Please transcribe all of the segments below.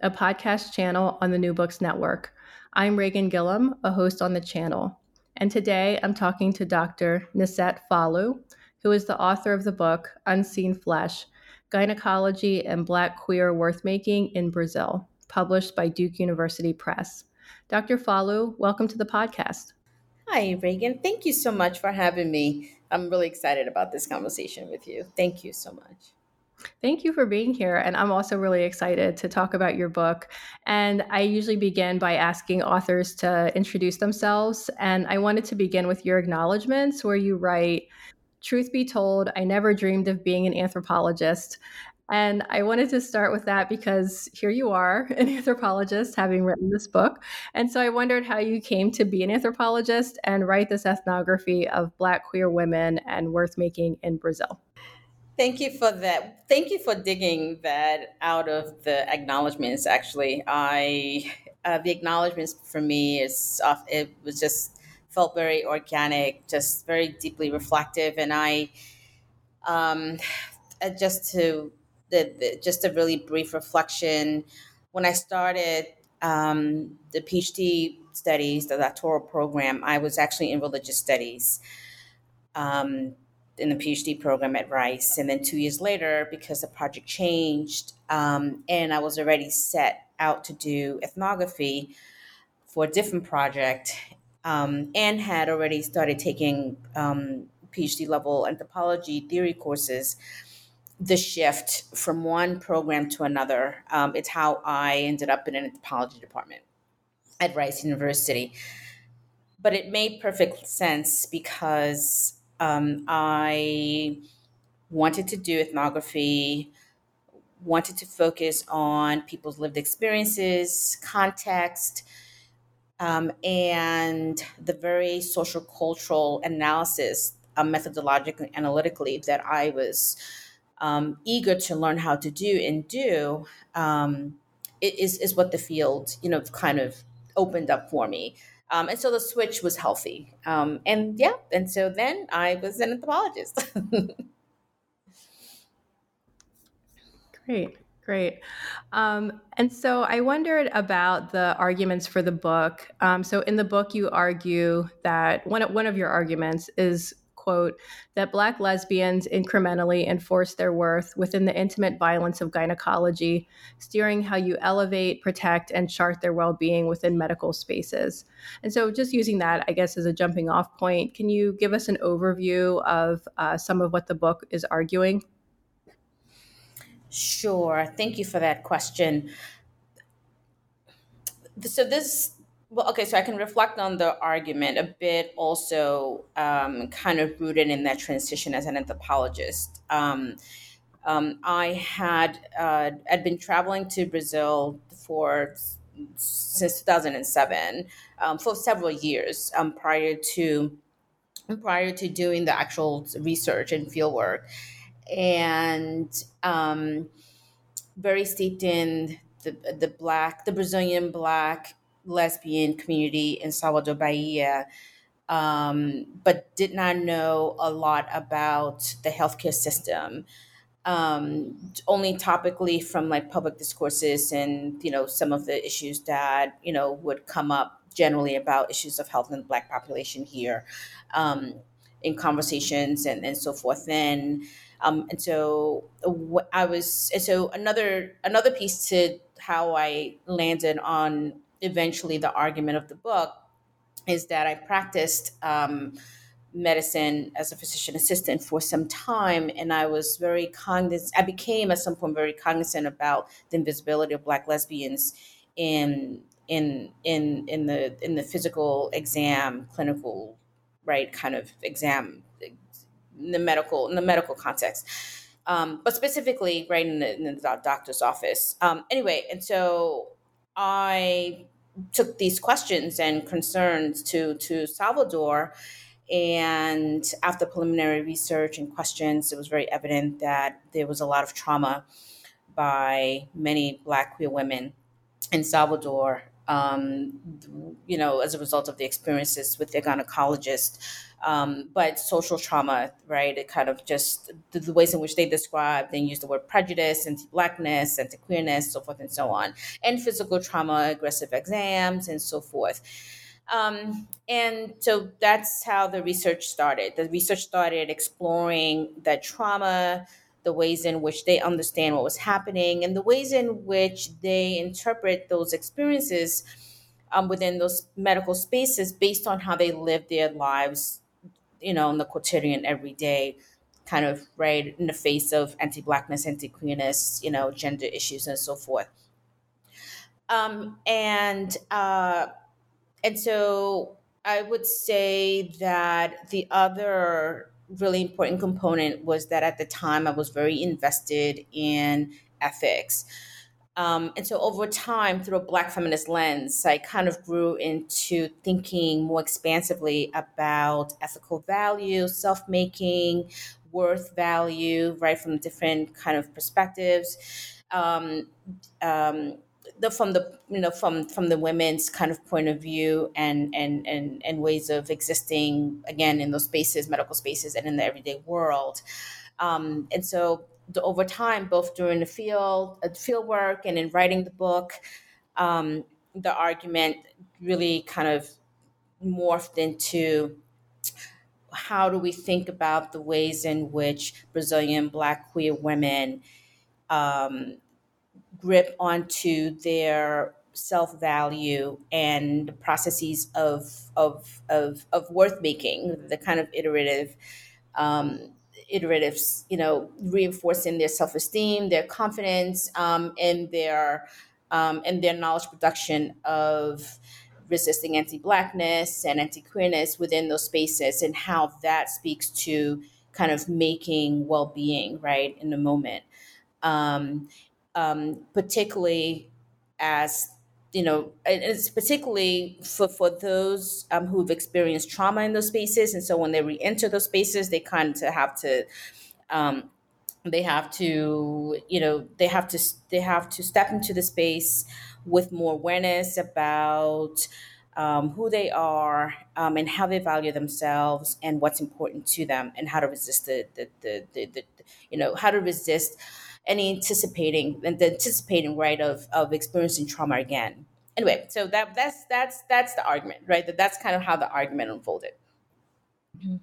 a podcast channel on the New Books Network. I'm Reighan Gillam, a host on the channel. And today I'm talking to Dr. Nessette Falu, who is the author of the book Unseen Flesh Gynecology and Black Queer Worthmaking in Brazil, published by Duke University Press. Dr. Falu, welcome to the podcast. Hi, Reighan. Thank you so much for having me. I'm really excited about this conversation with you. Thank you so much. Thank you for being here. And I'm also really excited to talk about your book. And I usually begin by asking authors to introduce themselves. And I wanted to begin with your acknowledgments, where you write, Truth be told, I never dreamed of being an anthropologist. And I wanted to start with that because here you are, an anthropologist, having written this book. And so I wondered how you came to be an anthropologist and write this ethnography of Black queer women and worth making in Brazil. Thank you for that. Thank you for digging that out of the acknowledgments. Actually, I uh, the acknowledgments for me is uh, it was just felt very organic, just very deeply reflective, and I um, uh, just to the, the, just a really brief reflection when I started um, the PhD studies, the doctoral program. I was actually in religious studies. Um, in the PhD program at Rice. And then two years later, because the project changed um, and I was already set out to do ethnography for a different project um, and had already started taking um, PhD level anthropology theory courses, the shift from one program to another, um, it's how I ended up in an anthropology department at Rice University. But it made perfect sense because um, I wanted to do ethnography, wanted to focus on people's lived experiences, context, um, and the very social cultural analysis, uh, methodologically, analytically, that I was um, eager to learn how to do and do. Um, is, is what the field, you know, kind of opened up for me. Um, and so the switch was healthy. Um, and yeah, and so then I was an anthropologist. Great. Great. Um, and so I wondered about the arguments for the book. Um, so in the book, you argue that one, one of your arguments is quote, that Black lesbians incrementally enforce their worth within the intimate violence of gynecology, steering how you elevate, protect, and chart their well being within medical spaces. And so, just using that, I guess, as a jumping off point, can you give us an overview of uh, some of what the book is arguing? Sure. Thank you for that question. So, this well, okay, so I can reflect on the argument a bit, also um, kind of rooted in that transition as an anthropologist. Um, um, I had uh, I'd been traveling to Brazil for since 2007 um, for several years um, prior to prior to doing the actual research and fieldwork, and um, very steeped in the the black the Brazilian black lesbian community in Salvador Bahia, um, but did not know a lot about the healthcare system. Um, only topically from like public discourses and you know some of the issues that you know would come up generally about issues of health in the black population here um, in conversations and, and so forth and um, and so I was and so another another piece to how I landed on eventually the argument of the book is that I practiced um, medicine as a physician assistant for some time, and I was very cognizant. I became at some point very cognizant about the invisibility of Black lesbians in in in in the in the physical exam, clinical, right kind of exam, in the medical in the medical context. Um, but specifically, right in the, in the doctor's office. Um, anyway, and so I took these questions and concerns to to Salvador. And after preliminary research and questions, it was very evident that there was a lot of trauma by many Black queer women in Salvador, um, you know, as a result of the experiences with their gynecologist um, but social trauma, right? It kind of just the, the ways in which they describe, they use the word prejudice, anti-blackness, anti-queerness, so forth and so on, and physical trauma, aggressive exams, and so forth. Um, and so that's how the research started. The research started exploring that trauma, the ways in which they understand what was happening, and the ways in which they interpret those experiences um, within those medical spaces based on how they live their lives you know, in the quotidian every day, kind of right in the face of anti-blackness, anti-queerness, you know, gender issues and so forth. Um, and uh, and so I would say that the other really important component was that at the time I was very invested in ethics. Um, and so over time, through a Black feminist lens, I kind of grew into thinking more expansively about ethical value, self making, worth value, right, from different kind of perspectives. Um, um, the, from the you know from from the women's kind of point of view and and and and ways of existing again in those spaces medical spaces and in the everyday world um, and so over time, both during the field uh, field work and in writing the book, um, the argument really kind of morphed into how do we think about the ways in which Brazilian Black queer women um, grip onto their self value and the processes of, of, of, of worth making, the kind of iterative um, iteratives, you know, reinforcing their self esteem, their confidence, um, and their um, and their knowledge production of resisting anti-blackness and anti-queerness within those spaces, and how that speaks to kind of making well-being right in the moment, um, um particularly as you know, it's particularly for, for those um, who've experienced trauma in those spaces. And so when they re-enter those spaces, they kind of have to, um, they have to, you know, they have to, they have to step into the space with more awareness about um, who they are um, and how they value themselves and what's important to them and how to resist the, the, the, the, the you know, how to resist any anticipating and the anticipating right of of experiencing trauma again. Anyway, so that that's that's that's the argument, right? That that's kind of how the argument unfolded. Mm-hmm.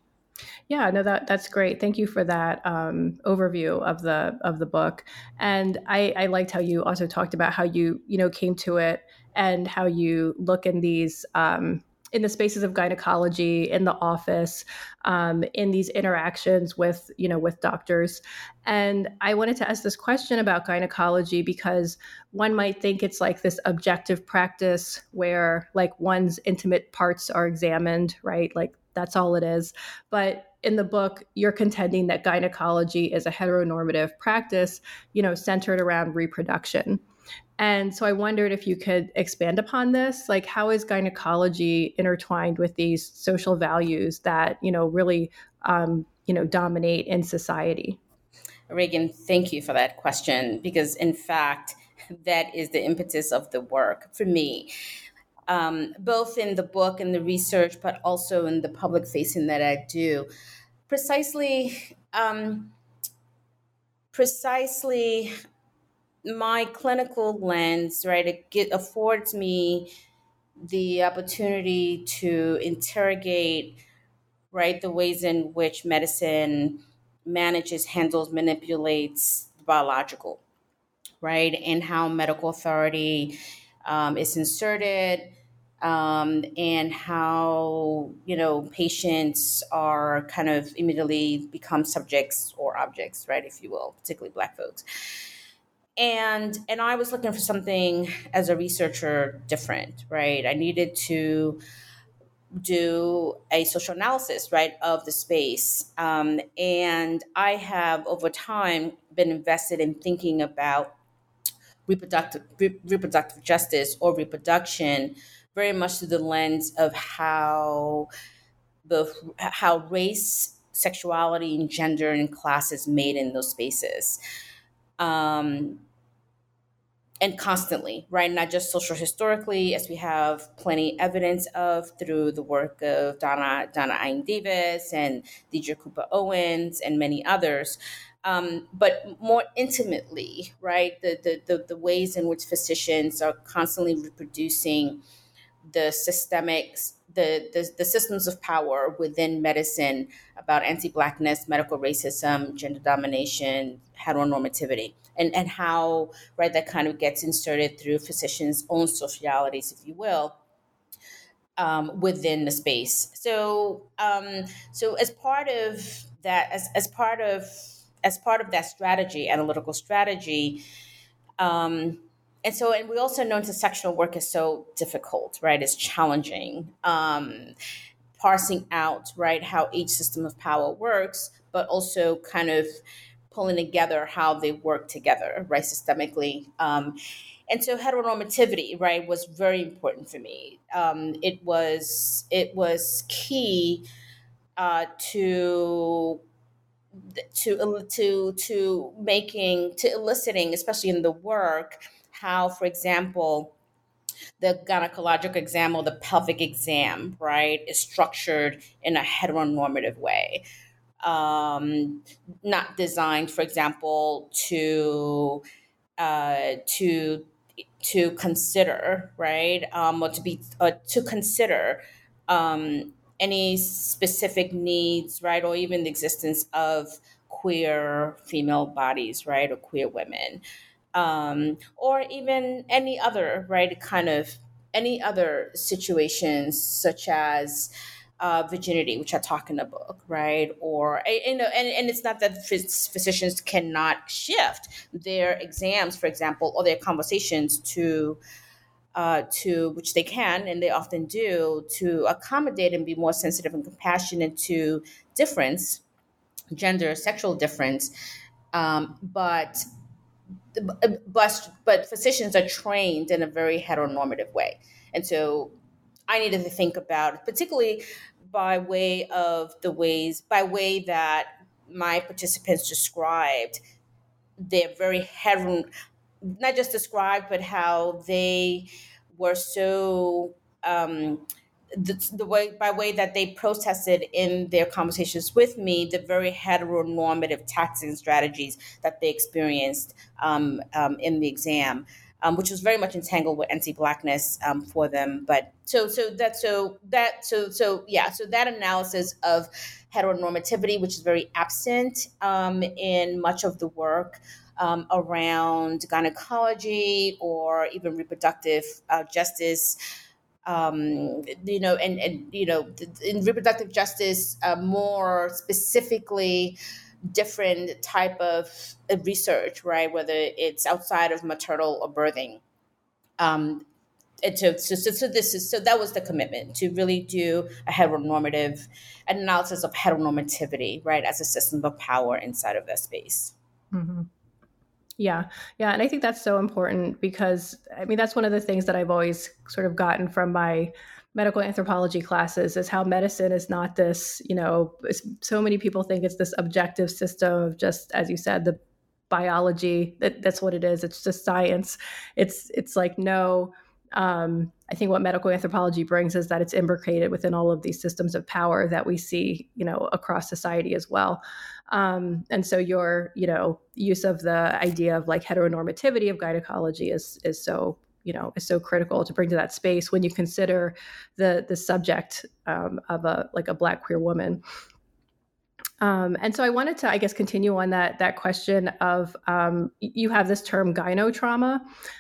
Yeah, no, that that's great. Thank you for that um, overview of the of the book. And I, I liked how you also talked about how you you know came to it and how you look in these um, in the spaces of gynecology in the office um, in these interactions with you know with doctors. And i wanted to ask this question about gynecology because one might think it's like this objective practice where like one's intimate parts are examined right? Like that's all it is. But in the book you're contending that gynecology is a heteronormative practice you know centered around reproduction and so I wondered if you could expand upon this. Like, how is gynecology intertwined with these social values that, you know, really, um, you know, dominate in society? Reighan, thank you for that question because, in fact, that is the impetus of the work for me. Um, both in the book and the research, but also in the public facing that I do. Precisely, um, precisely my clinical lens, right? It get, affords me the opportunity to interrogate, right, the ways in which medicine manages, handles, manipulates the biological, right, and how medical authority um, is inserted. Um, and how you know patients are kind of immediately become subjects or objects, right, if you will, particularly Black folks and and i was looking for something as a researcher different right? I needed to do a social analysis right of the space. Um, and i have over time been invested in thinking about reproductive re- reproductive justice or reproduction very much through the lens of how the how race sexuality and gender and class is made in those spaces um, and constantly, right? Not just social historically, as we have plenty evidence of through the work of Donna Dána-Ain Davis and Deirdre Cooper Owens and many others. Um, but more intimately, right? The, the, the the ways in which physicians are constantly reproducing the systemic the, the, the systems of power within medicine about anti-blackness, medical racism, gender domination, heteronormativity, and, and how right that kind of gets inserted through physicians' own socialities, if you will. Um, within the space, so um, so as part of that, as, as part of as part of that strategy, analytical strategy, um, and so and we also know intersectional work is so difficult right? It's challenging um, parsing out right how each system of power works but also kind of pulling together how they work together right systemically. Um, and so heteronormativity right was very important for me. Um, it was it was key uh, to to to to making to eliciting especially in the work how, for example, the gynecologic exam or the pelvic exam, right, is structured in a heteronormative way. Um, not designed, for example, to uh, to to consider, right, um, or to be uh, to consider um, any specific needs, right, or even the existence of queer female bodies, right, or queer women um, or even any other right kind of any other situations such as uh, virginity, which I talk in the book, right? Or you know, and, and it's not that physicians cannot shift their exams, for example, or their conversations to uh, to which they can and they often do to accommodate and be more sensitive and compassionate to difference, gender, sexual difference, um, but but but physicians are trained in a very heteronormative way, and so I needed to think about, particularly by way of the ways by way that my participants described they're very hetero not just described but how they were so um, the, the way by way that they protested in their conversations with me the very heteronormative and strategies that they experienced um, um, in the exam um, which was very much entangled with anti-blackness um, for them. But so so that so that so so yeah so that analysis of heteronormativity which is very absent um, in much of the work um, around gynecology or even reproductive uh, justice um, you know, and, and you know, in reproductive justice, uh, more specifically, different type of research, right? Whether it's outside of maternal or birthing. Um, and so, so, so, so this is so that was the commitment to really do a heteronormative analysis of heteronormativity, right, as a system of power inside of that space. Mm-hmm. Yeah. Yeah. And I think that's so important because I mean, that's one of the things that I've always sort of gotten from my medical anthropology classes is how medicine is not this, you know, so many people think it's this objective system of just, as you said, the biology. That that's what it is. It's just science. It's it's like no. Um, I think what medical anthropology brings is that it's imbricated within all of these systems of power that we see, you know, across society as well. Um, and so your, you know, use of the idea of like heteronormativity of gynecology is is so you know is so critical to bring to that space when you consider the the subject um, of a like a black queer woman um, and so I wanted to, I guess, continue on that that question of um, you have this term gynotrauma,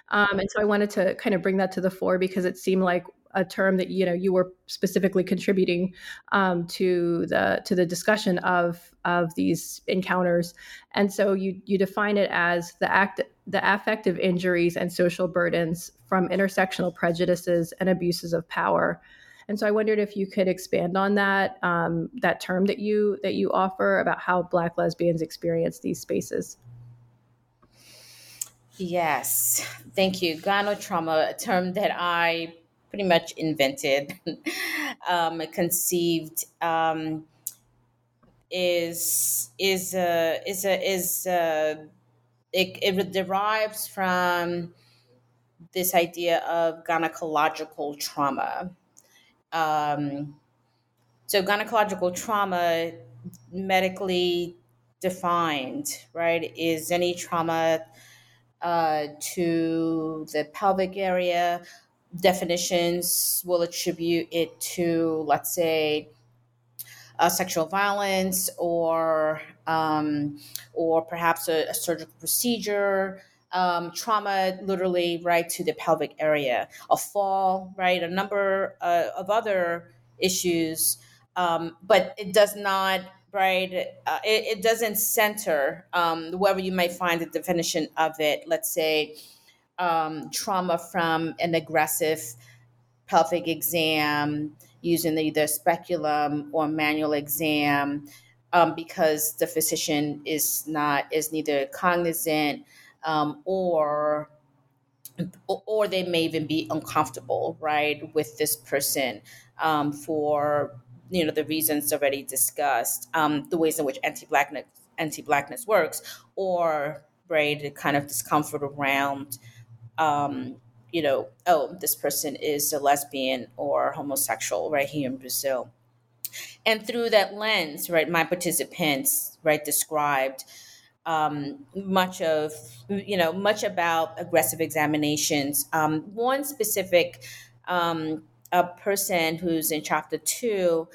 um, and so I wanted to kind of bring that to the fore because it seemed like a term that you know you were specifically contributing um, to the to the discussion of of these encounters, and so you you define it as the act the affective injuries and social burdens from intersectional prejudices and abuses of power and so I wondered if you could expand on that um, that term that you that you offer about how Black lesbians experience these spaces. Yes, thank you. Gynotrauma, a term that I pretty much invented, um, conceived, um, is is a is a is a, it, it derives from this idea of gynecological trauma. Um, so gynecological trauma, medically defined, right, is any trauma uh, to the pelvic area. Definitions will attribute it to, let's say, uh, sexual violence or um, or perhaps a, a surgical procedure um, trauma literally right to the pelvic area, a fall, right, a number uh, of other issues, um, but it does not right uh, it, it, doesn't center um, you might find the definition of it. Let's say um, trauma from an aggressive pelvic exam using either speculum or manual exam um, because the physician is not is neither cognizant um, or or they may even be uncomfortable, right, with this person um, for you know the reasons already discussed, um, the ways in which anti-blackness anti-blackness works, or right, the kind of discomfort around, um, you know, oh, this person is a lesbian or homosexual, right here in Brazil, and through that lens, right, my participants, right, described um, much of you know much about aggressive examinations. Um, one specific um, a person who's in chapter two,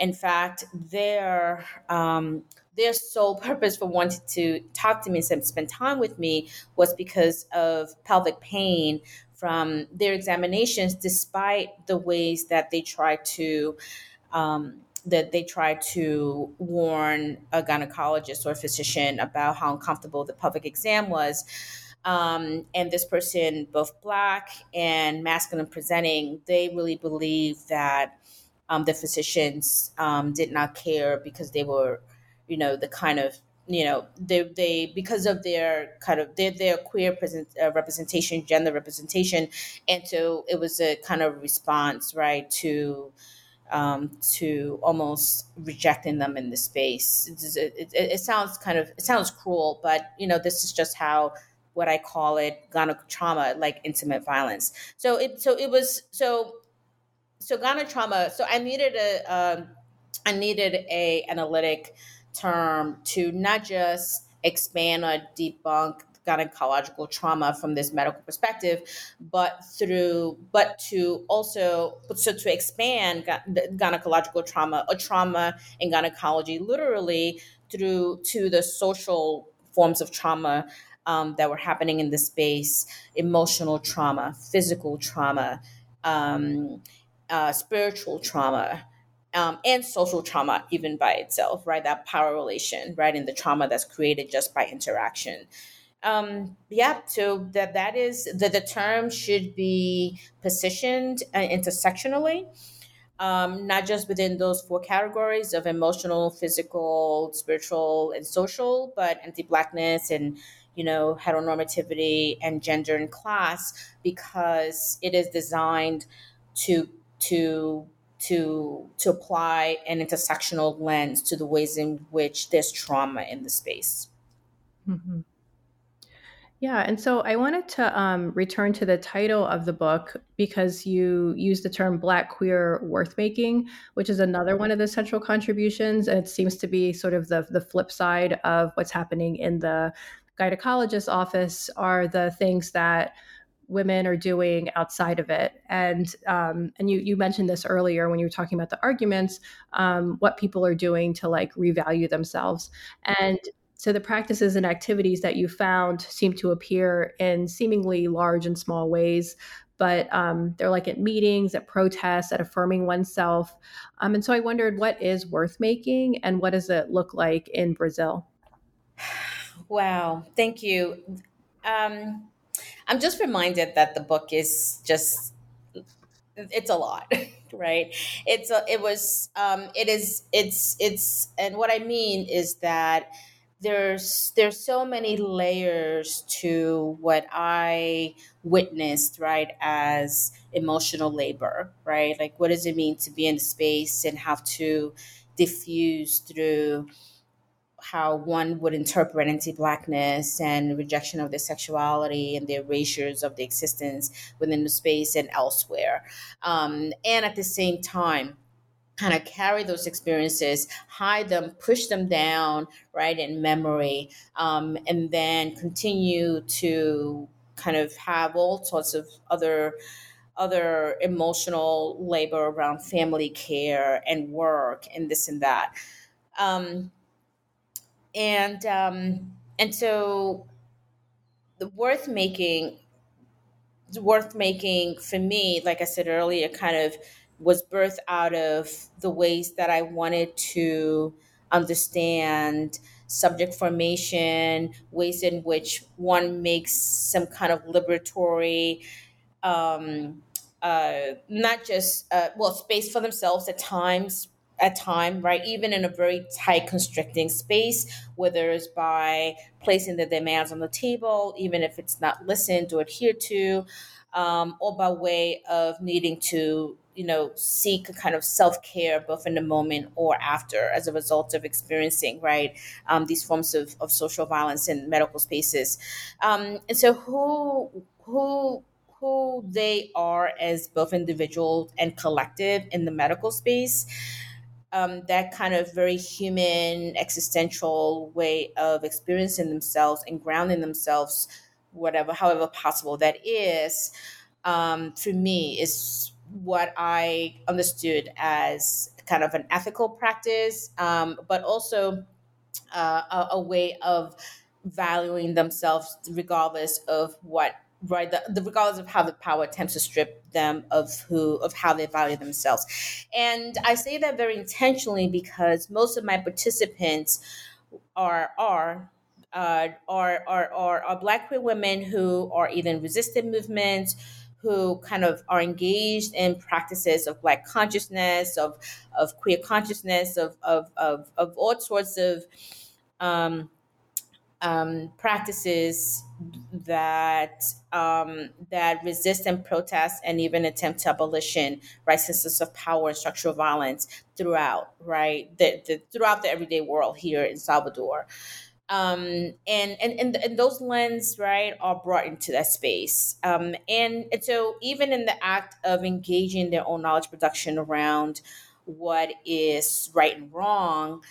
in fact, their um, their sole purpose for wanting to talk to me and spend time with me was because of pelvic pain from their examinations, despite the ways that they try to um, that they try to warn a gynecologist or a physician about how uncomfortable the pelvic exam was. Um, and this person, both black and masculine presenting, they really believe that um, the physicians um, did not care because they were, you know, the kind of you know they they because of their kind of their their queer present, uh, representation gender representation and so it was a kind of response right to um, to almost rejecting them in the space. It, it, it, sounds kind of it sounds cruel, but you know this is just how what I call it trauma, like intimate violence. So it so it was so so trauma. So I needed a um, I needed a analytic term to not just expand or debunk gynecological trauma from this medical perspective, but through but to also so to expand gynecological trauma or trauma in gynecology literally through to the social forms of trauma um, that were happening in the space emotional trauma physical trauma um, uh, spiritual trauma um, and social trauma even by itself right? That power relation right? In the trauma that's created just by interaction um, yeah, so that that is that the term should be positioned uh, intersectionally, um, not just within those four categories of emotional, physical, spiritual, and social, but anti-blackness and you know heteronormativity and gender and class because it is designed to to to to apply an intersectional lens to the ways in which there's trauma in the space. Mm-hmm. Yeah, and so I wanted to um, return to the title of the book because you use the term Black queer worth making, which is another one of the central contributions, and it seems to be sort of the the flip side of what's happening in the gynecologist office are the things that women are doing outside of it. And um, and you you mentioned this earlier when you were talking about the arguments, um, what people are doing to like revalue themselves. And so the practices and activities that you found seem to appear in seemingly large and small ways, but um, they're like at meetings, at protests, at affirming oneself. Um, and so I wondered what is worth making and what does it look like in Brazil? Wow, thank you. Um, I'm just reminded that the book is just it's a lot right it's a, it was um it is it's it's and what i mean is that there's there's so many layers to what i witnessed right as emotional labor right? Like what does it mean to be in space and have to diffuse through how one would interpret anti-blackness and rejection of their sexuality and the erasures of the existence within the space and elsewhere. Um, and at the same time kind of carry those experiences hide them push them down right in memory um, and then continue to kind of have all sorts of other other emotional labor around family care and work and this and that. Um, and um, and so the worth making worth making for me like i said earlier kind of was birthed out of the ways that i wanted to understand subject formation ways in which one makes some kind of liberatory um, uh, not just uh, well space for themselves at times at time, right? Even in a very tight, constricting space, whether it's by placing the demands on the table, even if it's not listened or adhered to, um, or by way of needing to, you know, seek a kind of self care both in the moment or after as a result of experiencing, right, um, these forms of, of social violence in medical spaces. Um, and so, who, who, who they are as both individual and collective in the medical space um, that kind of very human, existential way of experiencing themselves and grounding themselves, whatever, however possible that is, um, for me, is what I understood as kind of an ethical practice, um, but also uh, a, a way of valuing themselves regardless of what right the, the, regardless of how the power attempts to strip them of who of how they value themselves. And i say that very intentionally because most of my participants are are uh, are, are, are, are black queer women who are either in resistant movements who kind of are engaged in practices of black consciousness of of queer consciousness of of of, of all sorts of um, um, practices that um, that resist and protest and even attempt to abolition right systems of power and structural violence throughout right the, the, throughout the everyday world here in Salvador. Um, and, and, and and those lens right are brought into that space um, and, and so even in the act of engaging their own knowledge production around what is right and wrong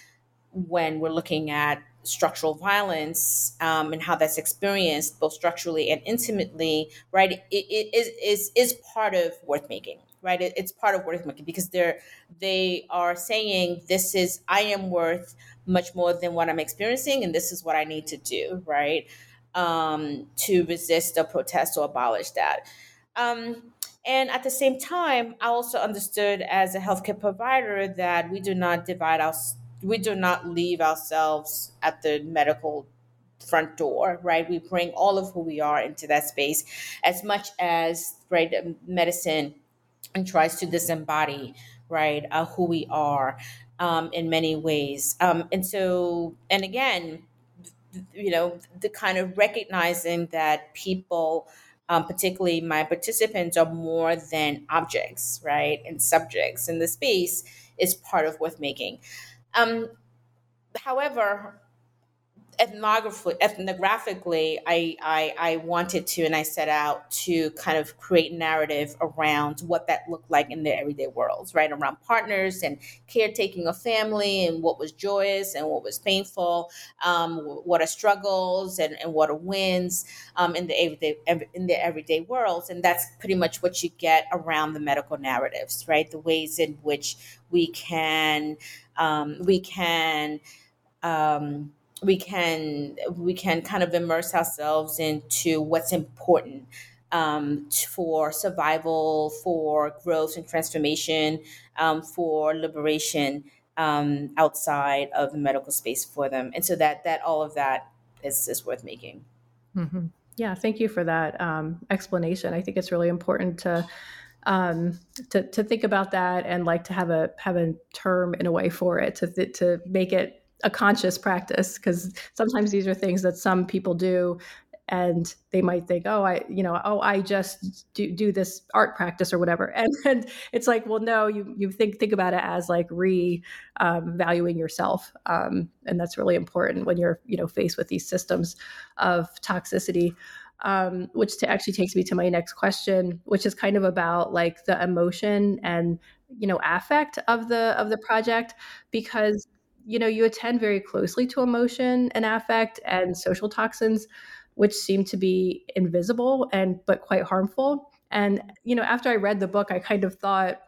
when we're looking at structural violence um, and how that's experienced both structurally and intimately, right, it, it is, is, is part of worth making, right? It, it's part of worth making because they're, they are saying this is, I am worth much more than what I'm experiencing and this is what I need to do, right? Um, to resist or protest or abolish that. Um, and at the same time, I also understood as a healthcare provider that we do not divide our we do not leave ourselves at the medical front door, right? We bring all of who we are into that space as much as right medicine and tries to disembody right uh, who we are um, in many ways. Um, and so, and again, you know, the kind of recognizing that people. Um, particularly my participants are more than objects, right, and subjects in the space is part of worth making. Um, however, ethnographically, ethnographically I, I, I wanted to and I set out to kind of create narrative around what that looked like in their everyday worlds, right? Around partners and caretaking of family and what was joyous and what was painful, um, what are struggles and, and what are wins um, in the everyday in the everyday worlds, and that's pretty much what you get around the medical narratives, right? The ways in which we can um, we can um, we can we can kind of immerse ourselves into what's important um, for survival, for growth and transformation, um, for liberation um, outside of the medical space for them, and so that that all of that is is worth making. Mm-hmm. Yeah, thank you for that um, explanation. I think it's really important to um, to to think about that and like to have a have a term in a way for it to to make it a conscious practice because sometimes these are things that some people do and they might think oh i you know oh i just do, do this art practice or whatever. And, and it's like well no you you think think about it as like re um, valuing yourself um, and that's really important when you're you know faced with these systems of toxicity um, which to actually takes me to my next question which is kind of about like the emotion and you know affect of the of the project because you know, you attend very closely to emotion and affect and social toxins, which seem to be invisible and but quite harmful. And, you know, after I read the book, I kind of thought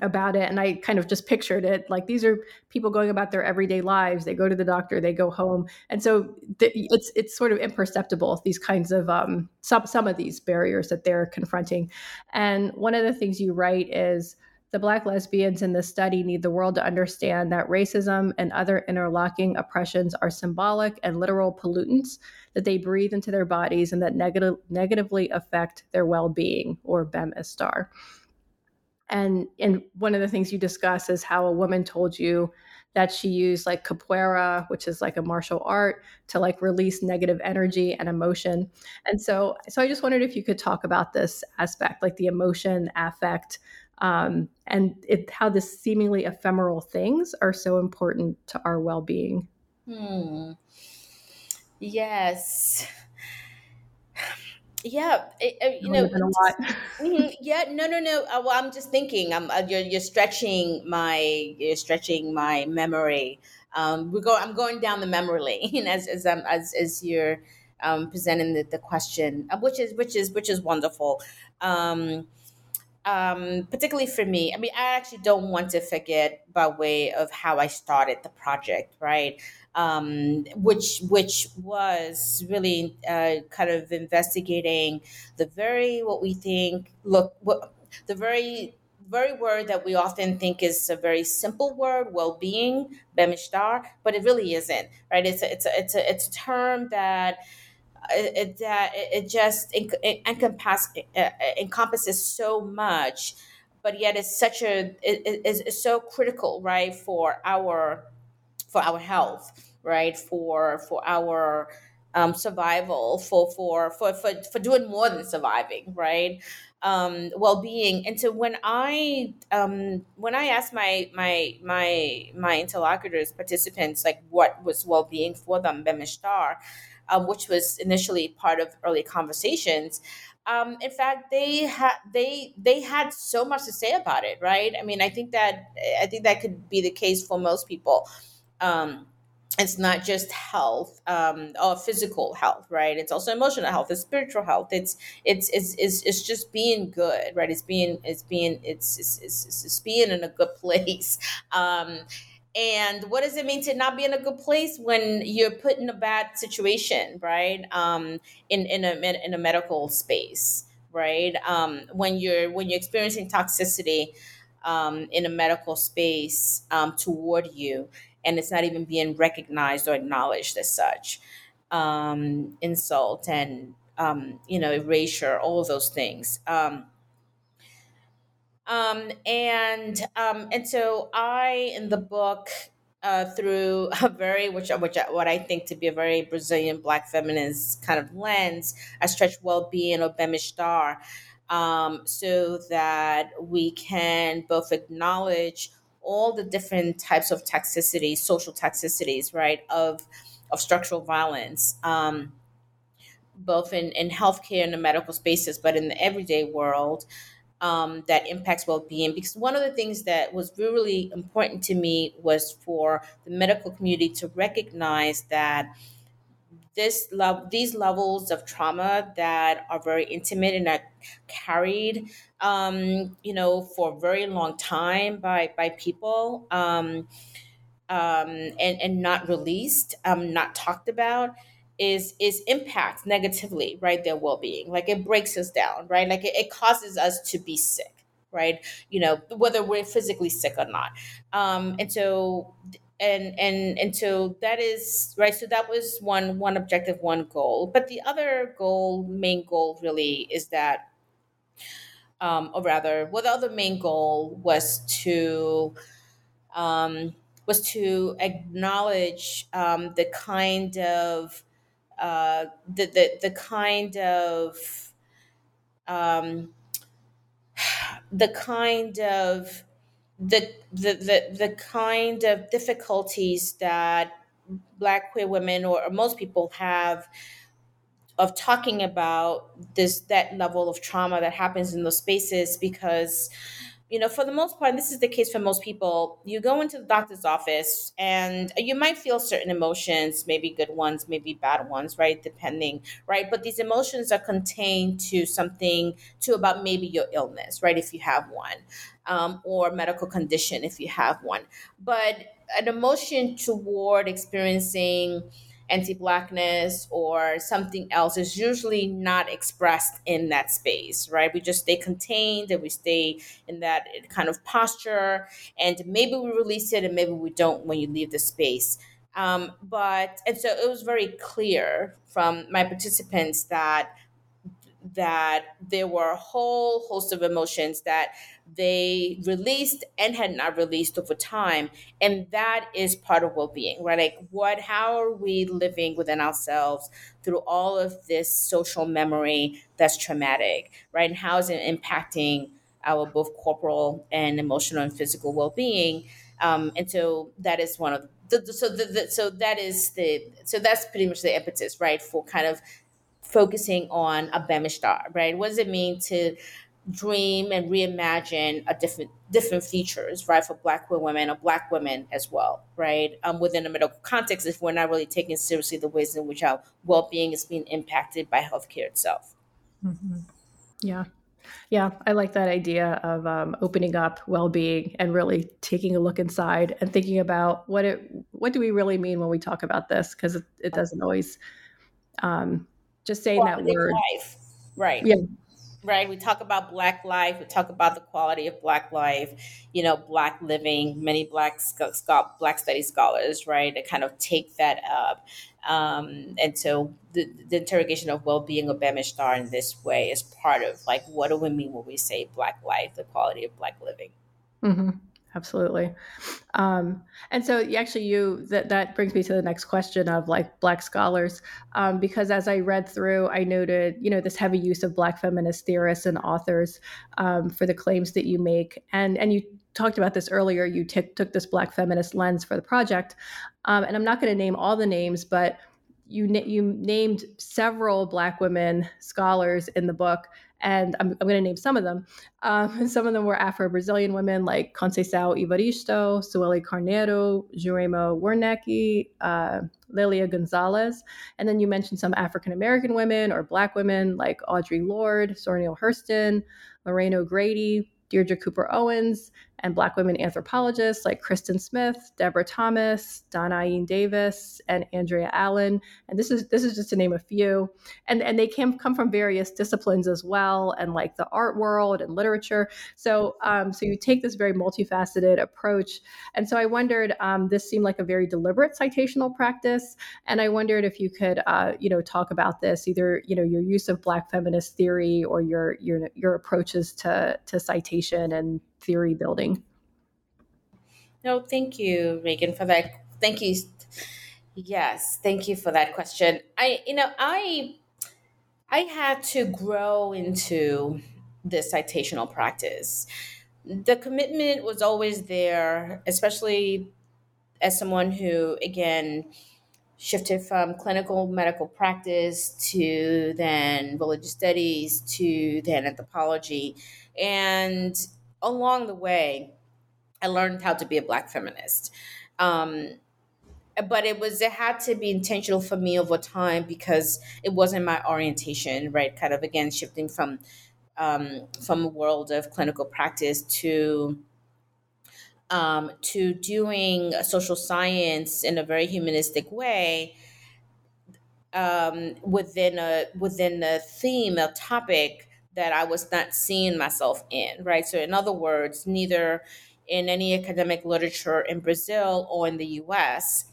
about it and I kind of just pictured it like these are people going about their everyday lives. They go to the doctor, they go home. And so th- it's it's sort of imperceptible these kinds of um some some of these barriers that they're confronting. And one of the things you write is the Black lesbians in this study need the world to understand that racism and other interlocking oppressions are symbolic and literal pollutants that they breathe into their bodies and that negative, negatively affect their well being, or bem-estar. And, and one of the things you discuss is how a woman told you that she used like capoeira, which is like a martial art, to like release negative energy and emotion. And so, so I just wondered if you could talk about this aspect, like the emotion, affect, um, and it, how the seemingly ephemeral things are so important to our well-being. Hmm. yes. Yeah it, uh, you know mm-hmm, yeah no no no. Uh, well i'm just thinking i'm uh, you're, you're stretching my you're stretching my memory. Um we go i'm going down the memory lane as as um, as, as you're um, presenting the, the question uh, which is which is which is wonderful. Um um, particularly for me, I mean, I actually don't want to forget by way of how I started the project, right? Um, which which was really uh, kind of investigating the very what we think look what the very very word that we often think is a very simple word, well-being, bem-estar, but it really isn't, right? It's a, it's a, it's a, it's a term that it, that it just encompass, encompasses so much, but yet it's such a it is so critical, right, for our for our health, right, for for our um, survival, for, for for for for doing more than surviving, right, um, well being. And so when I um, when I asked my my my my interlocutors, participants, like what was well being for them, bem-estar, um, which was initially part of early conversations. Um, in fact, they had they they had so much to say about it, right? I mean, I think that I think that could be the case for most people. Um, it's not just health um, or physical health, right? It's also emotional health, it's spiritual health. It's it's it's it's, it's just being good, right? It's being it's being it's it's, it's, it's being in a good place. Um, and what does it mean to not be in a good place when you're put in a bad situation right? Um, in, in, a, in a medical space right? Um, when you're when you're experiencing toxicity um, in a medical space um, toward you and it's not even being recognized or acknowledged as such. Um, insult and um, you know erasure all of those things. Um, and um, and so I in the book uh, through a very which which what I think to be a very Brazilian Black feminist kind of lens, I stretch well being of bem-estar, um, so that we can both acknowledge all the different types of toxicities, social toxicities, right of of structural violence. Um, both in, in healthcare and the medical spaces, but in the everyday world, um, that impacts well-being. Because one of the things that was really important to me was for the medical community to recognize that this love these levels of trauma that are very intimate and are carried um, you know for a very long time by by people um, um, and and not released um, not talked about is is impacts negatively right their well-being. Like it breaks us down right? Like it, it causes us to be sick right? You know whether we're physically sick or not. Um and so and and and so that is right so that was one one objective one goal. But the other goal main goal really is that um or rather well the other main goal was to um was to acknowledge um, the kind of uh, the, the the kind of um, the kind of the, the the the kind of difficulties that black queer women or, or most people have of talking about this that level of trauma that happens in those spaces because you know, for the most part, this is the case for most people. You go into the doctor's office and you might feel certain emotions, maybe good ones, maybe bad ones, right? Depending, right? But these emotions are contained to something, to about maybe your illness, right? If you have one, um, or medical condition, if you have one. But an emotion toward experiencing, anti-blackness or something else is usually not expressed in that space right? We just stay contained and we stay in that kind of posture. And maybe we release it and maybe we don't when you leave the space. Um, but and so it was very clear from my participants that that there were a whole host of emotions that they released and had not released over time. And that is part of well-being right? Like what how are we living within ourselves through all of this social memory that's traumatic right? And how is it impacting our both corporal and emotional and physical well-being? Um, and so that is one of the, so the, the, so that is the so that's pretty much the impetus right? For kind of focusing on a bem-estar, right? What does it mean to dream and reimagine a different different features, right, for Black women or Black women as well, right, um, within a medical context, if we're not really taking seriously the ways in which our well being is being impacted by healthcare itself. Mm-hmm. Yeah. Yeah, I like that idea of um, opening up well-being and really taking a look inside and thinking about what it what do we really mean when we talk about this because it, it, doesn't always um, just saying that word. Life. Right. Yeah. Right. We talk about Black life. We talk about the quality of Black life. You know, Black living. Many Black Black study scholars, right, that kind of take that up. Um, and so the, the interrogation of well-being of bem-estar in this way is part of like what do we mean when we say Black life, the quality of Black living. Mm-hmm absolutely. Um, and so actually you that that brings me to the next question of like black scholars. Um, because as i read through i noted you know this heavy use of black feminist theorists and authors um, for the claims that you make. And and you talked about this earlier. You t- took this black feminist lens for the project. Um, and i'm not going to name all the names but you you named several black women scholars in the book and I'm, I'm going to name some of them. Um, some of them were Afro Brazilian women like Conceição Evaristo, Sueli Carneiro, Jurema Werneck, uh, Lélia Gonzalez. And then you mentioned some African American women or Black women like Audre Lorde, Zora Hurston, Lorraine O'Grady, Deirdre Cooper Owens, and Black women anthropologists like Christen Smith, Deborah Thomas, Dána-Ain Davis, and Andrea Allen. And this is this is just to name a few. And and they came come from various disciplines as well, and like the art world and literature. So um, so you take this very multifaceted approach. And so I wondered, um, this seemed like a very deliberate citational practice, and I wondered if you could uh, you know talk about this, either you know your use of Black feminist theory or your your your approaches to to citation and theory building. No, thank you, Reighan, for that. Thank you. Yes, thank you for that question. I, you know, I, I had to grow into this citational practice. The commitment was always there, especially as someone who, again, shifted from clinical medical practice to then religious studies to then anthropology. And along the way, I learned how to be a black feminist. Um, but it was it had to be intentional for me over time because it wasn't my orientation, right? Kind of again shifting from um, from a world of clinical practice to um, to doing social science in a very humanistic way um, within a within a theme, a topic that I was not seeing myself in, right? So, in other words, neither in any academic literature in Brazil or in the US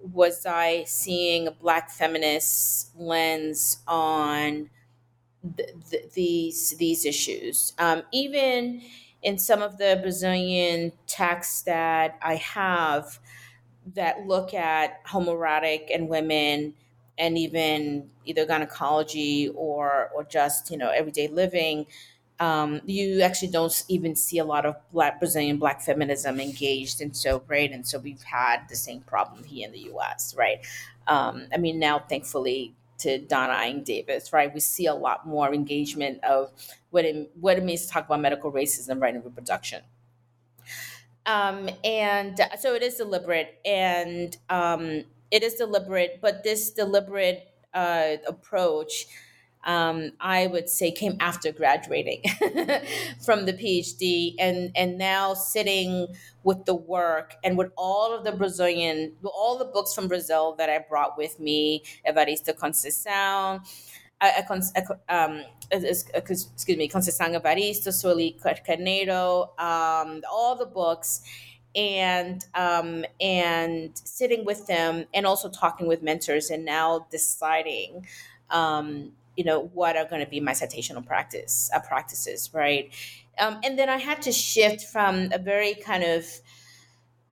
was I seeing a Black feminist lens on th- th- these these issues. Um, even in some of the Brazilian texts that I have that look at homoerotic and women and even either gynecology or or just you know everyday living um, you actually don't even see a lot of black Brazilian black feminism engaged and so great. And so we've had the same problem here in the US, right? Um, I mean, now thankfully to Dána-Ain Davis, right? We see a lot more engagement of what it what it means to talk about medical racism right in reproduction. Um, and so it is deliberate and um, it is deliberate, but this deliberate uh, approach um, I would say came after graduating from the PhD and and now sitting with the work and with all of the Brazilian, all the books from Brazil that I brought with me, Evaristo Conceição, um, excuse me, Conceição Evaristo, Sueli Carneiro, um, all the books and um, and sitting with them and also talking with mentors and now deciding um, you know what are going to be my citational practice uh, practices right? Um, and then i had to shift from a very kind of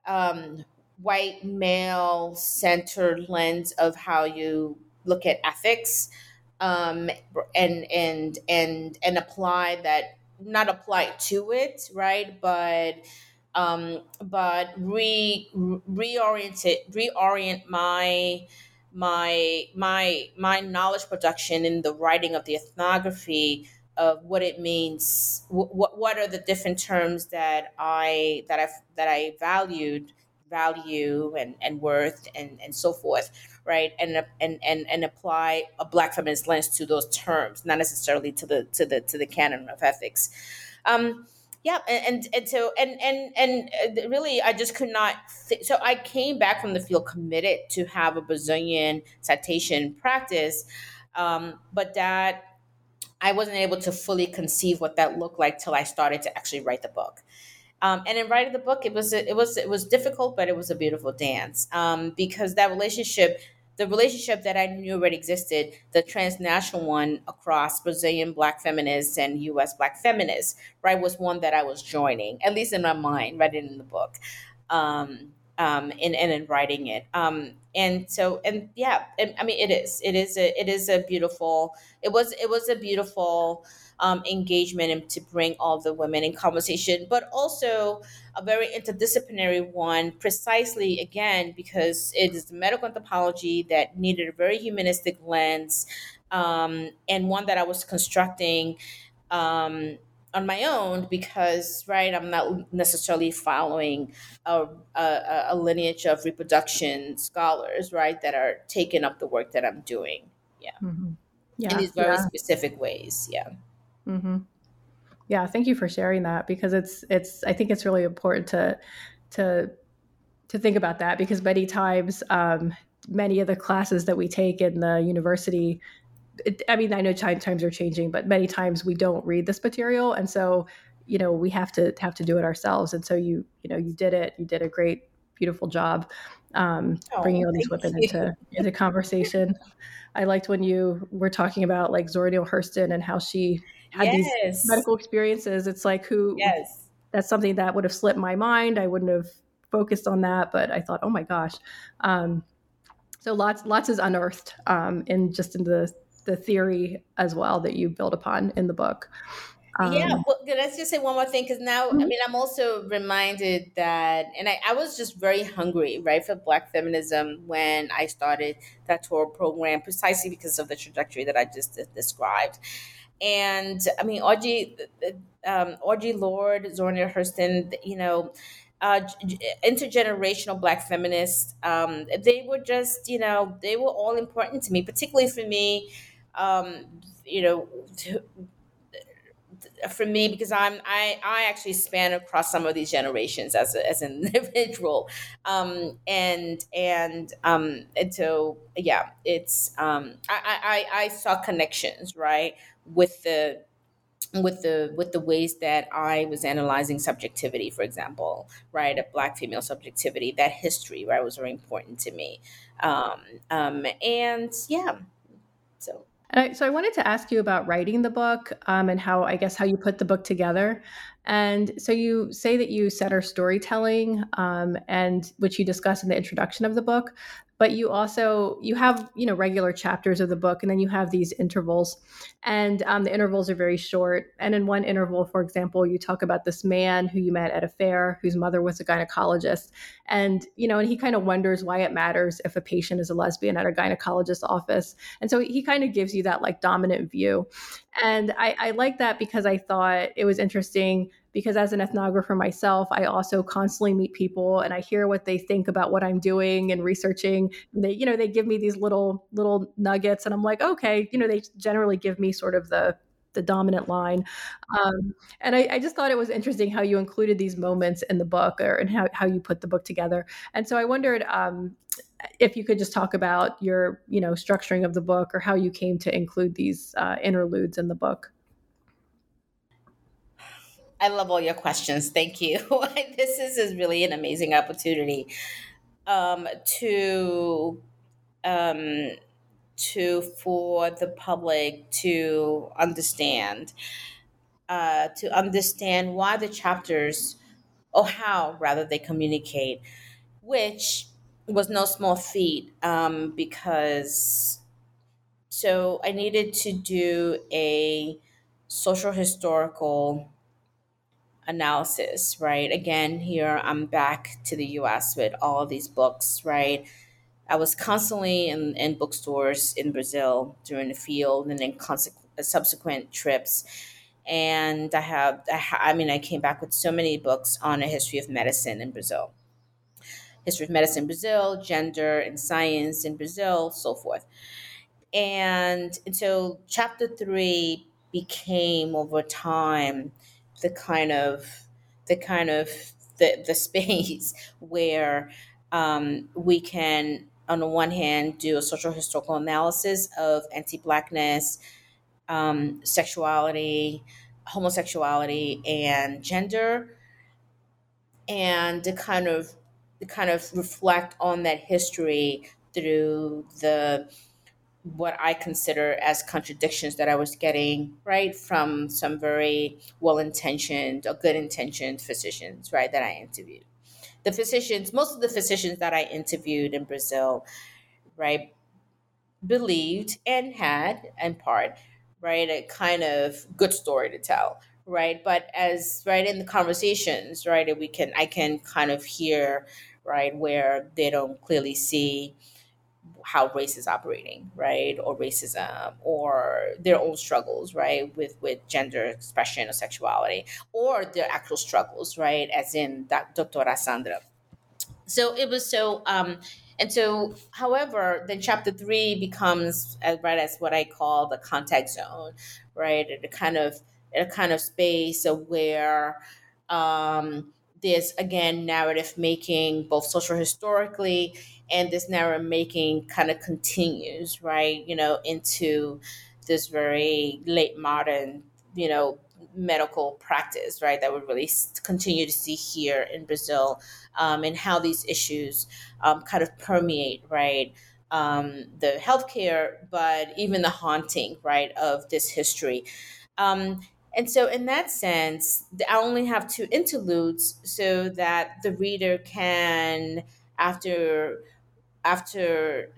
um, white male centered lens of how you look at ethics um, and and and and apply that not apply to it right? But um, but re reorient it reorient my my my my knowledge production in the writing of the ethnography of what it means what what are the different terms that i that i that i valued value and and worth and and so forth right? And and and and apply a black feminist lens to those terms not necessarily to the to the to the canon of ethics. Um yeah and, and and so and and and uh, really i just could not th- so i came back from the field committed to have a brazilian citation practice um, but that i wasn't able to fully conceive what that looked like till i started to actually write the book. Um, and in writing the book it was it was it was difficult but it was a beautiful dance um, because that relationship the relationship that I knew already existed, the transnational one across Brazilian black feminists and US black feminists, right, was one that I was joining, at least in my mind, right in the book. Um, um, and, and in writing it. Um, and so, and yeah, and, I mean, it is, it is a, it is a beautiful, it was, it was a beautiful um, engagement and to bring all the women in conversation, but also a very interdisciplinary one, precisely again, because it is the medical anthropology that needed a very humanistic lens um, and one that I was constructing um, on my own because right i'm not necessarily following a, a, a, lineage of reproduction scholars right that are taking up the work that i'm doing yeah, mm-hmm. yeah in these very yeah. specific ways yeah mm-hmm. yeah thank you for sharing that because it's it's i think it's really important to to to think about that because many times um, many of the classes that we take in the university it, I mean, I know time, times are changing, but many times we don't read this material, and so you know we have to have to do it ourselves. And so you you know you did it. You did a great, beautiful job um, oh, bringing all these women you. into into conversation. I liked when you were talking about like Zora Neale Hurston and how she had yes. these medical experiences. It's like who yes. that's something that would have slipped my mind. I wouldn't have focused on that, but I thought, oh my gosh. Um, so lots lots is unearthed um, in just in the the theory as well that you build upon in the book. Um, yeah, well, let's just say one more thing because now, mm-hmm. I mean, I'm also reminded that, and I, I, was just very hungry, right, for Black feminism when I started that tour program, precisely because of the trajectory that I just described. And I mean, Audre, um, Audre Lorde, Hurston, you know, uh, intergenerational Black feminists, um, they were just, you know, they were all important to me, particularly for me. Um, you know, to, for me because I'm I I actually span across some of these generations as a, as an individual, um, and and um, and so yeah, it's um, I, I I saw connections right with the with the with the ways that I was analyzing subjectivity, for example, right, a black female subjectivity, that history, right, was very important to me, um, um, and yeah, so. And I, so I wanted to ask you about writing the book um, and how I guess how you put the book together. And so you say that you center storytelling, um, and which you discuss in the introduction of the book but you also you have you know regular chapters of the book and then you have these intervals. And um, the intervals are very short. And in one interval for example you talk about this man who you met at a fair whose mother was a gynecologist. And you know and he kind of wonders why it matters if a patient is a lesbian at a gynecologist's office. And so he kind of gives you that like dominant view. And I, I like that because i thought it was interesting because as an ethnographer myself, I also constantly meet people and I hear what they think about what I'm doing and researching. And they, you know, they give me these little little nuggets, and I'm like, okay, you know, they generally give me sort of the the dominant line. Um, and I, I, just thought it was interesting how you included these moments in the book or and how, how you put the book together. And so I wondered um, if you could just talk about your, you know, structuring of the book or how you came to include these uh, interludes in the book. I love all your questions. Thank you. this is, is really an amazing opportunity um, to um, to for the public to understand uh, to understand why the chapters or how rather they communicate, which was no small feat um, because so I needed to do a social historical analysis, right? Again, here I'm back to the US with all these books, right? I was constantly in, in bookstores in Brazil during the field and then consequent, uh, subsequent trips. And I have, I, ha- I mean, I came back with so many books on a history of medicine in Brazil, history of medicine in Brazil, gender and science in Brazil, so forth. And, and so chapter three became over time the kind of the kind of the, the space where um, we can on the one hand do a social historical analysis of anti-blackness um, sexuality homosexuality and gender and to kind of to kind of reflect on that history through the what I consider as contradictions that I was getting, right, from some very well intentioned or good intentioned physicians, right, that I interviewed. The physicians, most of the physicians that I interviewed in Brazil, right, believed and had, in part, right, a kind of good story to tell, right? But as, right, in the conversations, right, we can, I can kind of hear, right, where they don't clearly see how race is operating, right, or racism, or their own struggles, right, with with gender expression or sexuality, or their actual struggles, right, as in that Dr. Sandra. So it was so, um, and so, however, then chapter three becomes as right as what I call the contact zone, right, a kind of a kind of space of where. Um, there's again narrative making both social historically and this narrative making kind of continues right you know into this very late modern you know medical practice right that we really continue to see here in brazil um, and how these issues um, kind of permeate right um, the healthcare but even the haunting right of this history. Um, and so, in that sense, I only have two interludes so that the reader can, after after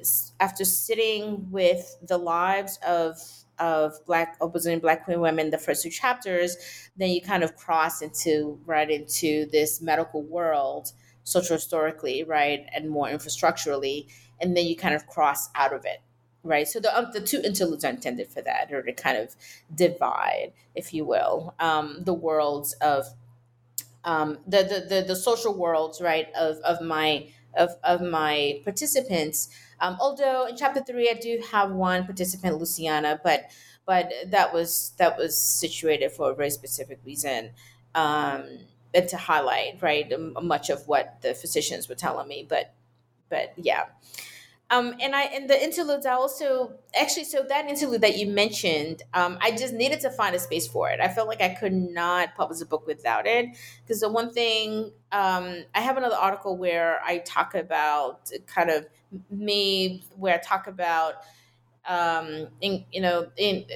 after sitting with the lives of of black opposing black queer women the first two chapters then you kind of cross into right into this medical world social historically right and more infrastructurally and then you kind of cross out of it right so the, um, the two interludes are intended for that or to kind of divide if you will um, the worlds of um, the, the, the the social worlds right of of my of, of my participants um, although in chapter three, I do have one participant, Luciana, but but that was that was situated for a very specific reason, um, and to highlight right much of what the physicians were telling me. But but yeah. Um, and I and the interludes I also actually so that interlude that you mentioned, um, I just needed to find a space for it. I felt like I could not publish a book without it because the one thing um, I have another article where I talk about kind of me where I talk about um, in, you know in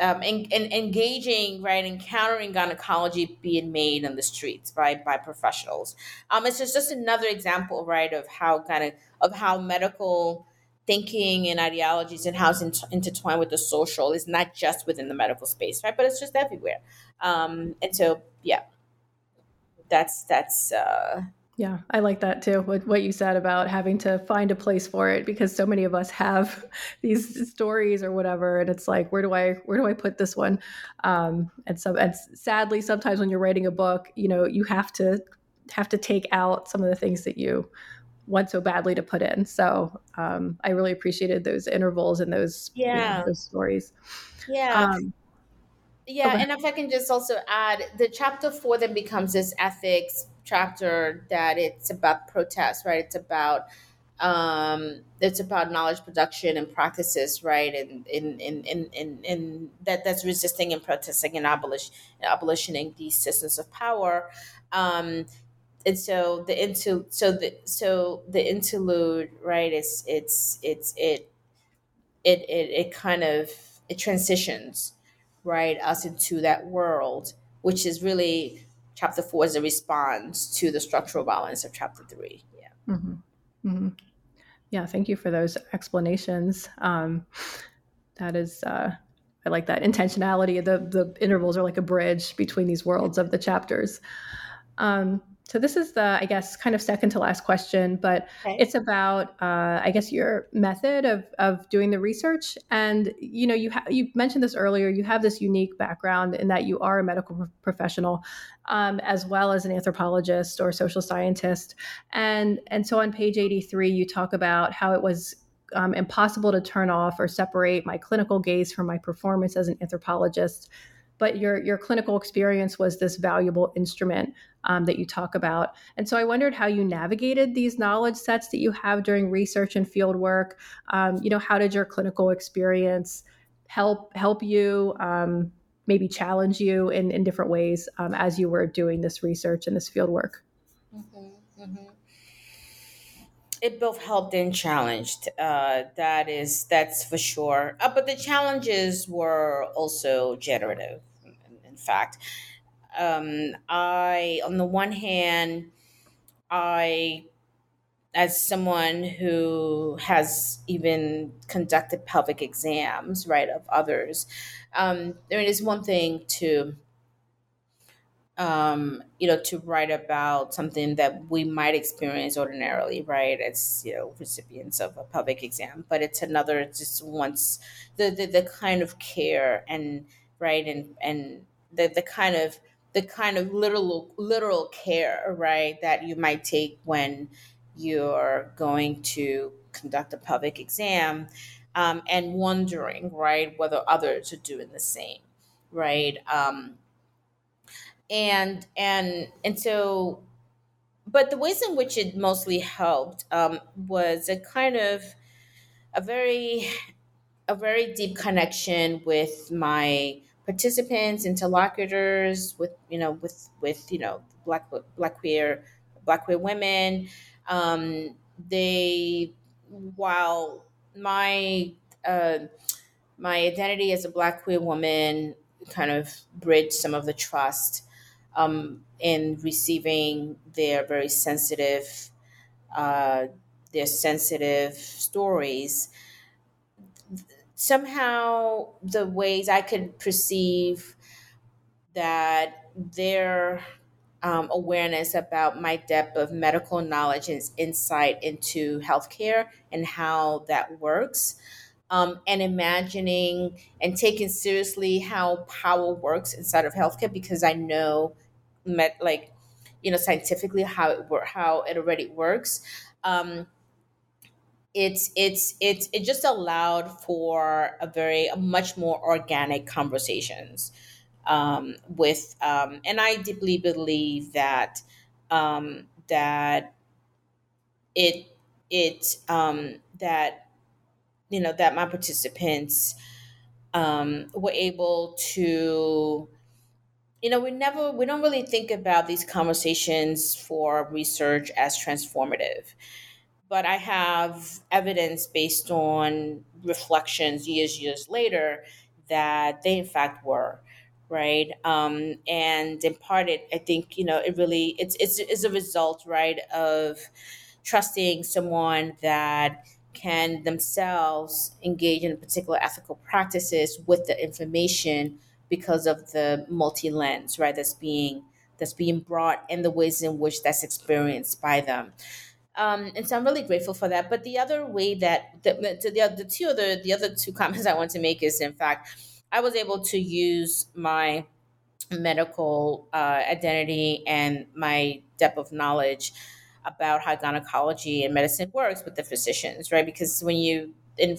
um, in, in, engaging, right, encountering gynecology being made on the streets by by professionals. Um, it's just, just another example, right, of how kind of of how medical thinking and ideologies and how it's inter- intertwined with the social is not just within the medical space, right, but it's just everywhere. Um, and so, yeah, that's that's. Uh, yeah, I like that too. What, what you said about having to find a place for it because so many of us have these stories or whatever, and it's like, where do I where do I put this one? Um, and so, and sadly, sometimes when you're writing a book, you know, you have to have to take out some of the things that you want so badly to put in. So um, I really appreciated those intervals and those yeah you know, those stories. Yeah. Um, yeah, okay. and if I can just also add, the chapter four then becomes this ethics chapter that it's about protest, right? It's about um, it's about knowledge production and practices, right? And in in, in, in, in that that's resisting and protesting and abolish abolitioning these systems of power. Um, and so the into so the so the interlude, right? It's it's it's it it it, it kind of it transitions right us into that world, which is really chapter four is a response to the structural violence of chapter three. Yeah. Mm-hmm. Mm-hmm. Yeah. Thank you for those explanations. Um, that is, uh, I like that intentionality. The the intervals are like a bridge between these worlds of the chapters. Um, so this is the, I guess, kind of second to last question, but okay. it's about, uh, I guess, your method of of doing the research. And you know, you ha- you mentioned this earlier. You have this unique background in that you are a medical professional, um, as well as an anthropologist or social scientist. And and so on page eighty three, you talk about how it was um, impossible to turn off or separate my clinical gaze from my performance as an anthropologist but your your clinical experience was this valuable instrument um, that you talk about. And so I wondered how you navigated these knowledge sets that you have during research and field work. Um, you know, how did your clinical experience help help you? Um, maybe challenge you in, in different ways um, as you were doing this research and this field work mm-hmm, mm-hmm. it both helped and challenged uh, that is that's for sure uh, but the challenges were also generative fact. Um, I, on the one hand, I, as someone who has even conducted pelvic exams, right, of others, um, there is one thing to, um, you know, to write about something that we might experience ordinarily, right, as you know, recipients of a pelvic exam, but it's another just once the the, the kind of care and right and and the the kind of the kind of literal literal care right that you might take when you're going to conduct a pelvic exam um, and wondering right whether others are doing the same right um, and and and so but the ways in which it mostly helped um, was a kind of a very a very deep connection with my participants, interlocutors with you know with with you know black black queer black queer women. Um, they while my uh, my identity as a black queer woman kind of bridged some of the trust um, in receiving their very sensitive uh, their sensitive stories somehow the ways I could perceive that their um, awareness about my depth of medical knowledge and insight into healthcare and how that works. Um, and imagining and taking seriously how power works inside of healthcare because I know, met, like, you know, scientifically how it work, how it already works. Um, it's it's it's it just allowed for a very a much more organic conversations um, with um, and I deeply believe that um, that it it um, that you know that my participants um, were able to you know we never we don't really think about these conversations for research as transformative but I have evidence based on reflections years, years later that they in fact were right? Um, and in part it i think you know it really it's it's, it's a result right of trusting someone that can themselves engage in particular ethical practices with the information because of the multi lens right that's being that's being brought and the ways in which that's experienced by them um, and so I'm really grateful for that. But the other way that the, the, the, two other the other two comments I want to make is, in fact, I was able to use my medical uh, identity and my depth of knowledge about how gynecology and medicine works with the physicians, right? Because when you in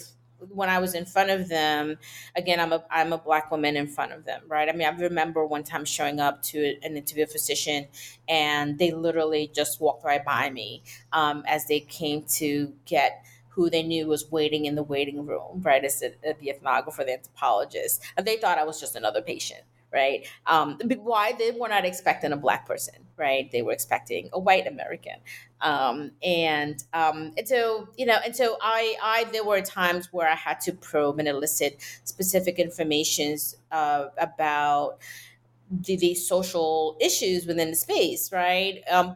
when I was in front of them, again, I'm a I'm a black woman in front of them, right? I mean, I remember one time showing up to an interview physician, and they literally just walked right by me um, as they came to get who they knew was waiting in the waiting room, right? As the, the ethnographer, the anthropologist, and they thought I was just another patient right? Um, why they were not expecting a black person, right? They were expecting a white American, um, and um, and so you know, and so I, I there were times where I had to probe and elicit specific informations uh, about the social issues within the space, right? Um,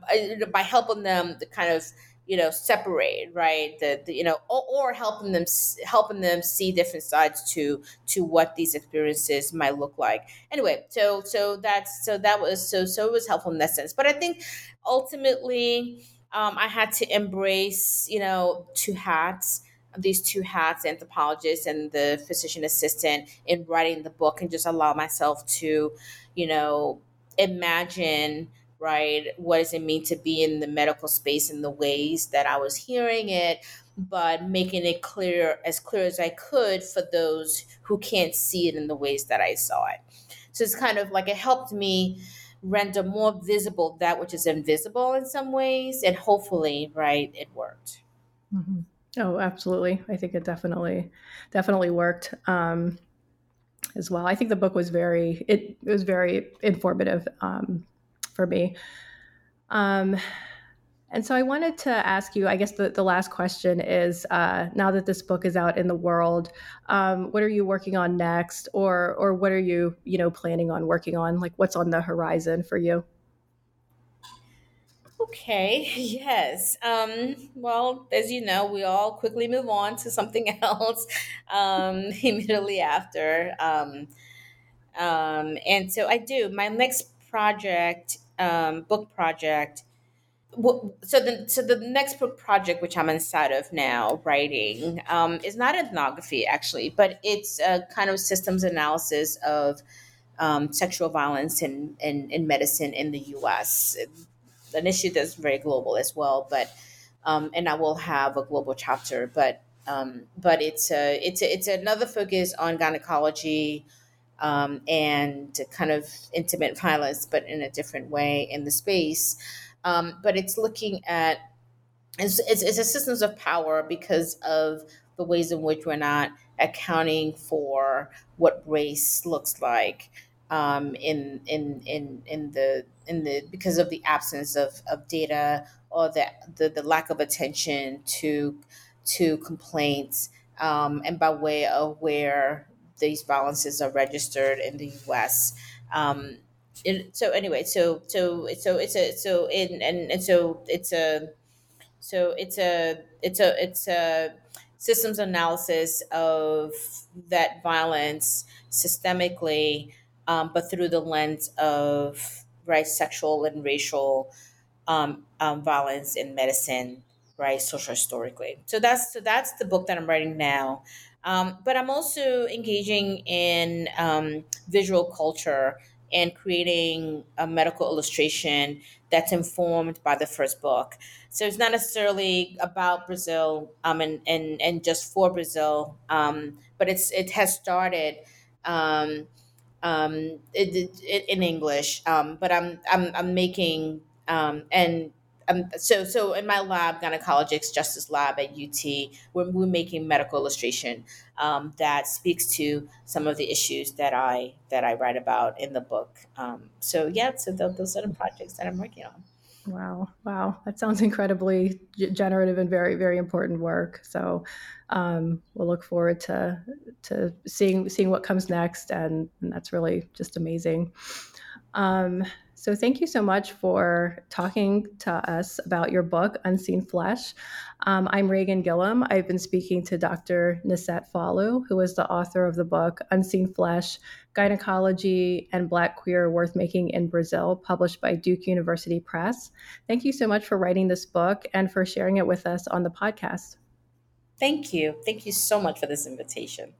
by helping them to kind of you know separate right? The, the you know or, or, helping them helping them see different sides to to what these experiences might look like. Anyway so so that's so that was so so it was helpful in that sense. But i think ultimately um, i had to embrace you know two hats these two hats anthropologist and the physician assistant in writing the book and just allow myself to you know imagine right? What does it mean to be in the medical space in the ways that I was hearing it, but making it clear, as clear as I could for those who can't see it in the ways that I saw it. So it's kind of like it helped me render more visible that which is invisible in some ways, and hopefully, right, it worked. Mm-hmm. Oh, absolutely. I think it definitely, definitely worked. Um, as well. I think the book was very it, it was very informative. Um, for me. Um, and so I wanted to ask you, I guess the, the last question is uh, now that this book is out in the world, um, what are you working on next? Or, or what are you, you know, planning on working on? Like what's on the horizon for you? Okay, yes. Um, well, as you know, we all quickly move on to something else um, immediately after. Um, um, and so I do. My next project um, book project. So the so the next book project, which I'm inside of now, writing, um, is not ethnography actually, but it's a kind of systems analysis of um, sexual violence in, in, in medicine in the U.S. An issue that's very global as well, but um, and I will have a global chapter, but um, but it's a it's a, it's another focus on gynecology, um, and kind of intimate violence, but in a different way in the space. Um, but it's looking at it's, it's, it's a systems of power because of the ways in which we're not accounting for what race looks like um, in in in in the in the because of the absence of, of data or the, the, the lack of attention to to complaints um, and by way of where these balances are registered in the U.S. Um, so anyway, so so so it's a so in and and so it's a so it's a it's a it's a systems analysis of that violence systemically, um, but through the lens of right sexual and racial um, um, violence in medicine, right, social historically. So that's so that's the book that I'm writing now. Um, but I'm also engaging in um, visual culture and creating a medical illustration that's informed by the first book. So it's not necessarily about Brazil um, and, and, and just for Brazil, um, but it's it has started um, um, it, it, in English. Um, but I'm, I'm, I'm making um, and um, so so in my lab, gynecologics justice lab at UT, we're, we're making medical illustration um, that speaks to some of the issues that I that I write about in the book. Um, so yeah, so th- those are the projects that I'm working on. Wow, wow, that sounds incredibly generative and very very important work. So um, we'll look forward to to seeing seeing what comes next, and, and that's really just amazing. Um, so, thank you so much for talking to us about your book, Unseen Flesh. Um, I'm Reighan Gillam. I've been speaking to Dr. Nessette Falu, who is the author of the book, Unseen Flesh Gynecology and Black Queer Worth Making in Brazil, published by Duke University Press. Thank you so much for writing this book and for sharing it with us on the podcast. Thank you. Thank you so much for this invitation.